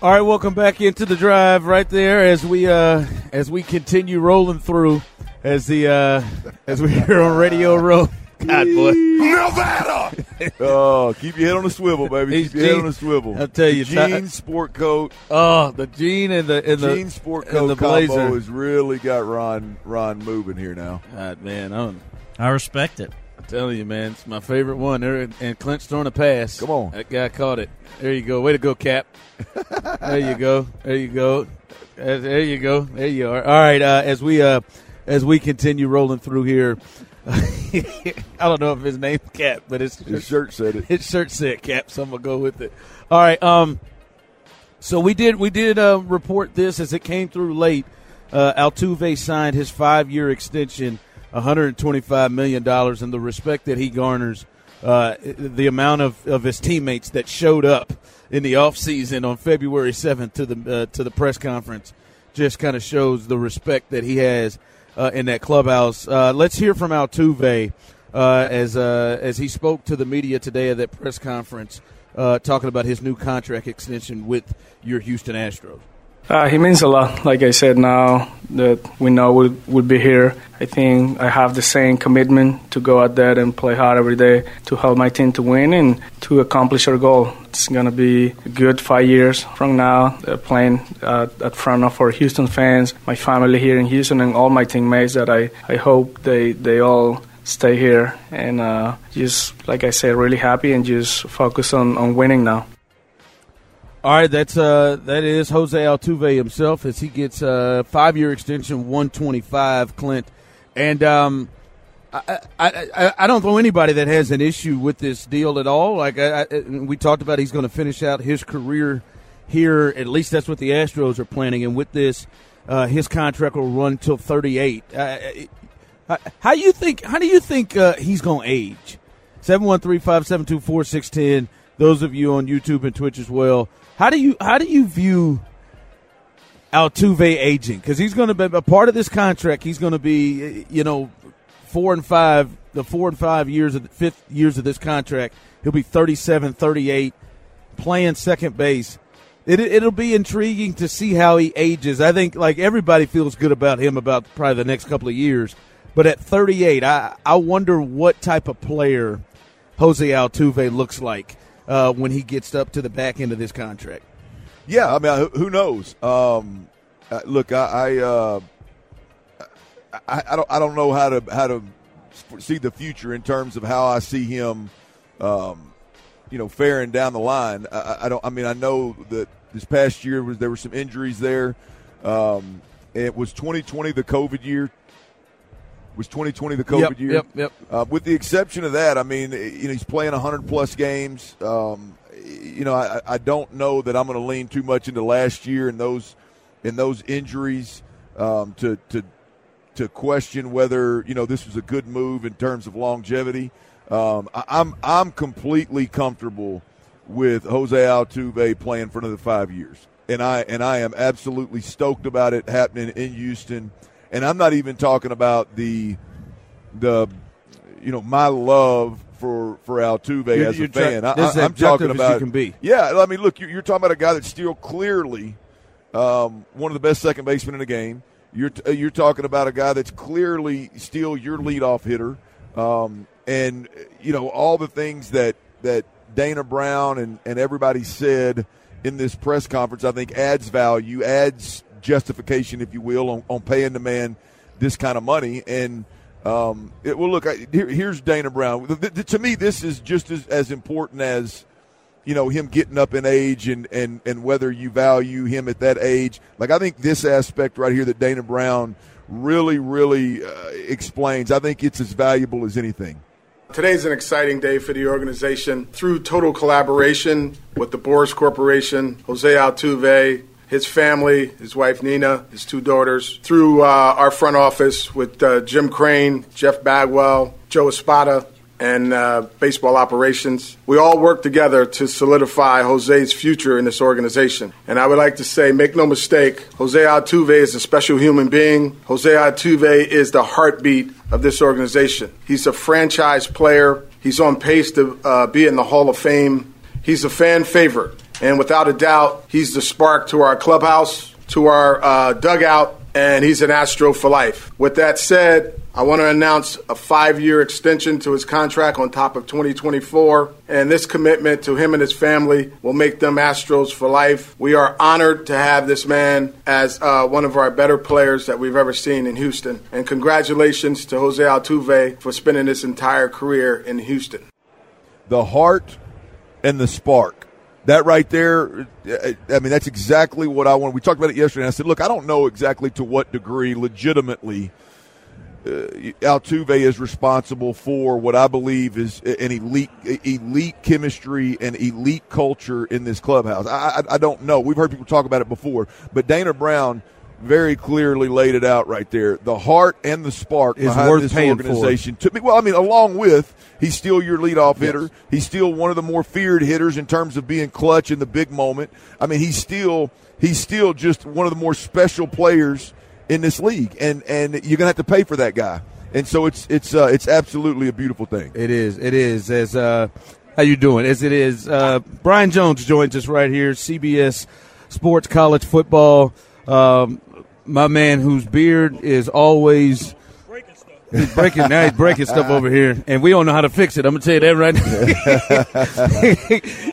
All right, welcome back into the drive right there as we uh as we continue rolling through as the uh as we're here on Radio Row. God boy. Nevada. oh, keep your head on the swivel, baby. He's keep your head on the swivel. I'll tell you, the Ty- jean sport coat, Oh, the jean and the and the jean sport coat and coat the combo has really got Ron Ron moving here now. God man, I'm, I respect it. Telling you, man, it's my favorite one. There and Clint's throwing a pass. Come on. that guy caught it. There you go. Way to go, Cap. there you go. There you go. There you go. There you are. All right. Uh, as we uh, as we continue rolling through here, I don't know if his name's Cap, but it's His shirt said it. his shirt said Cap, so I'm gonna go with it. All right. Um. So we did we did uh, report this as it came through late. Uh, Altuve signed his five year extension, 125 million dollars, and the respect that he garners, uh, the amount of, of his teammates that showed up in the offseason on February 7th to the uh, to the press conference, just kind of shows the respect that he has uh, in that clubhouse. Uh, let's hear from Altuve uh, as uh, as he spoke to the media today at that press conference, talking about his new contract extension with your Houston Astros. Uh, he means a lot. Like I said, now that we know we'll, we'll be here, I think I have the same commitment to go out there and play hard every day to help my team to win and to accomplish our goal. It's going to be good five years from now, uh, playing uh, at front of our Houston fans, my family here in Houston, and all my teammates that I, I hope they, they all stay here. And uh, just, like I said, really happy and just focus on, on winning now. All right, that's uh, that is Jose Altuve himself as he gets a five year extension, one twenty five. Clint, and um, I, I, I don't know anybody that has an issue with this deal at all. Like I, I, we talked about, he's going to finish out his career here. At least that's what the Astros are planning. And with this, uh, his contract will run till thirty eight. Uh, how- how you think? How do you think uh, he's going to age? Seven one three five seven two four six ten. Those of you on YouTube and Twitch as well. How do you how do you view Altuve aging? Because he's going to be a part of this contract. He's going to be you know four and five the four and five years of the fifth years of this contract. He'll be 37, 38, playing second base. It, it'll be intriguing to see how he ages. I think like everybody feels good about him about probably the next couple of years. But at 38, I, I wonder what type of player Jose Altuve looks like uh, when he gets up to the back end of this contract. Yeah, I mean, who, knows? Um, uh, look, I I, uh, I I don't I don't know how to how to see the future in terms of how I see him, um, you know, faring down the line. I, I- I don't. I mean, I know that this past year was there were some injuries there. Um, it was 2020 the COVID year. Was 2020 the COVID Yep, year? yep, yep. Uh, with the exception of that, I mean, you know, he's playing 100 plus games. Um, you know, I, I don't know that I'm going to lean too much into last year and those and those injuries um, to to to question whether you know this was a good move in terms of longevity. Um, I, I'm I'm completely comfortable with Jose Altuve playing for another five years, and I and I am absolutely stoked about it happening in Houston. And I'm not even talking about the the you know my love for for Altuve You're- as a fan. tra- I, this is I, am talking about can be. Yeah, I mean, look, you're, you're talking about a guy that's still clearly um, one of the best second basemen in the game. You're uh, you're talking about a guy that's clearly still your leadoff hitter, um, and you know all the things that that Dana Brown and and everybody said in this press conference. I think adds value, adds justification, if you will, on, on paying the man this kind of money. And um, it, well, look, I, here, here's Dana Brown. Th- th- to me, this is just as, as important as you know him getting up in age and and and whether you value him at that age like i think this aspect right here that dana brown really really uh, explains i think it's as valuable as anything Today's an exciting day for the organization. Through total collaboration with the Boras Corporation, Jose Altuve, his family, his wife Nina, his two daughters, through uh, our front office with uh, Jim Crane, Jeff Bagwell, Joe Espada, and uh, baseball operations. We all work together to solidify Jose's future in this organization. And I would like to say, make no mistake, Jose Altuve is a special human being. Jose Altuve is the heartbeat of this organization. He's a franchise player. He's on pace to uh, be in the Hall of Fame. He's a fan favorite. And without a doubt, he's the spark to our clubhouse, to our uh, dugout, and he's an Astro for life. With that said, I want to announce a five year extension to his contract on top of 2024. And this commitment to him and his family will make them Astros for life. We are honored to have this man as uh, one of our better players that we've ever seen in Houston. And congratulations to Jose Altuve for spending his entire career in Houston. The heart and the spark that right there, I mean, that's exactly what I want. We talked about it yesterday. I said, look, I don't know exactly to what degree legitimately uh, Altuve is responsible for what I believe is an elite, elite chemistry and elite culture in this clubhouse. I, I, I don't know. We've heard people talk about it before, but Dana Brown very clearly laid it out right there. The heart and the spark is worth this paying organization. For. To me, well, I mean, along with He's still your leadoff hitter. Yes. He's still one of the more feared hitters in terms of being clutch in the big moment. I mean, he's still he's still just one of the more special players in this league, and and you're gonna have to pay for that guy. And so it's it's uh, it's absolutely a beautiful thing. It is. It is. As uh, how you doing? As it is. Uh, Brian Jones joins us right here. CBS Sports College Football. Um, my man, whose beard is always He's breaking now. He's breaking stuff over here, and we don't know how to fix it. I'm gonna tell you that right.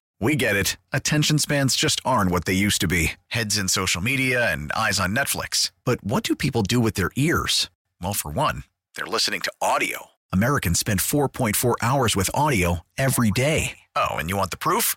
we get it. Attention spans just aren't what they used to be. Heads in social media and eyes on Netflix. But what do people do with their ears? Well, for one, they're listening to audio. Americans spend 4.4 hours with audio every day. Oh, and you want the proof?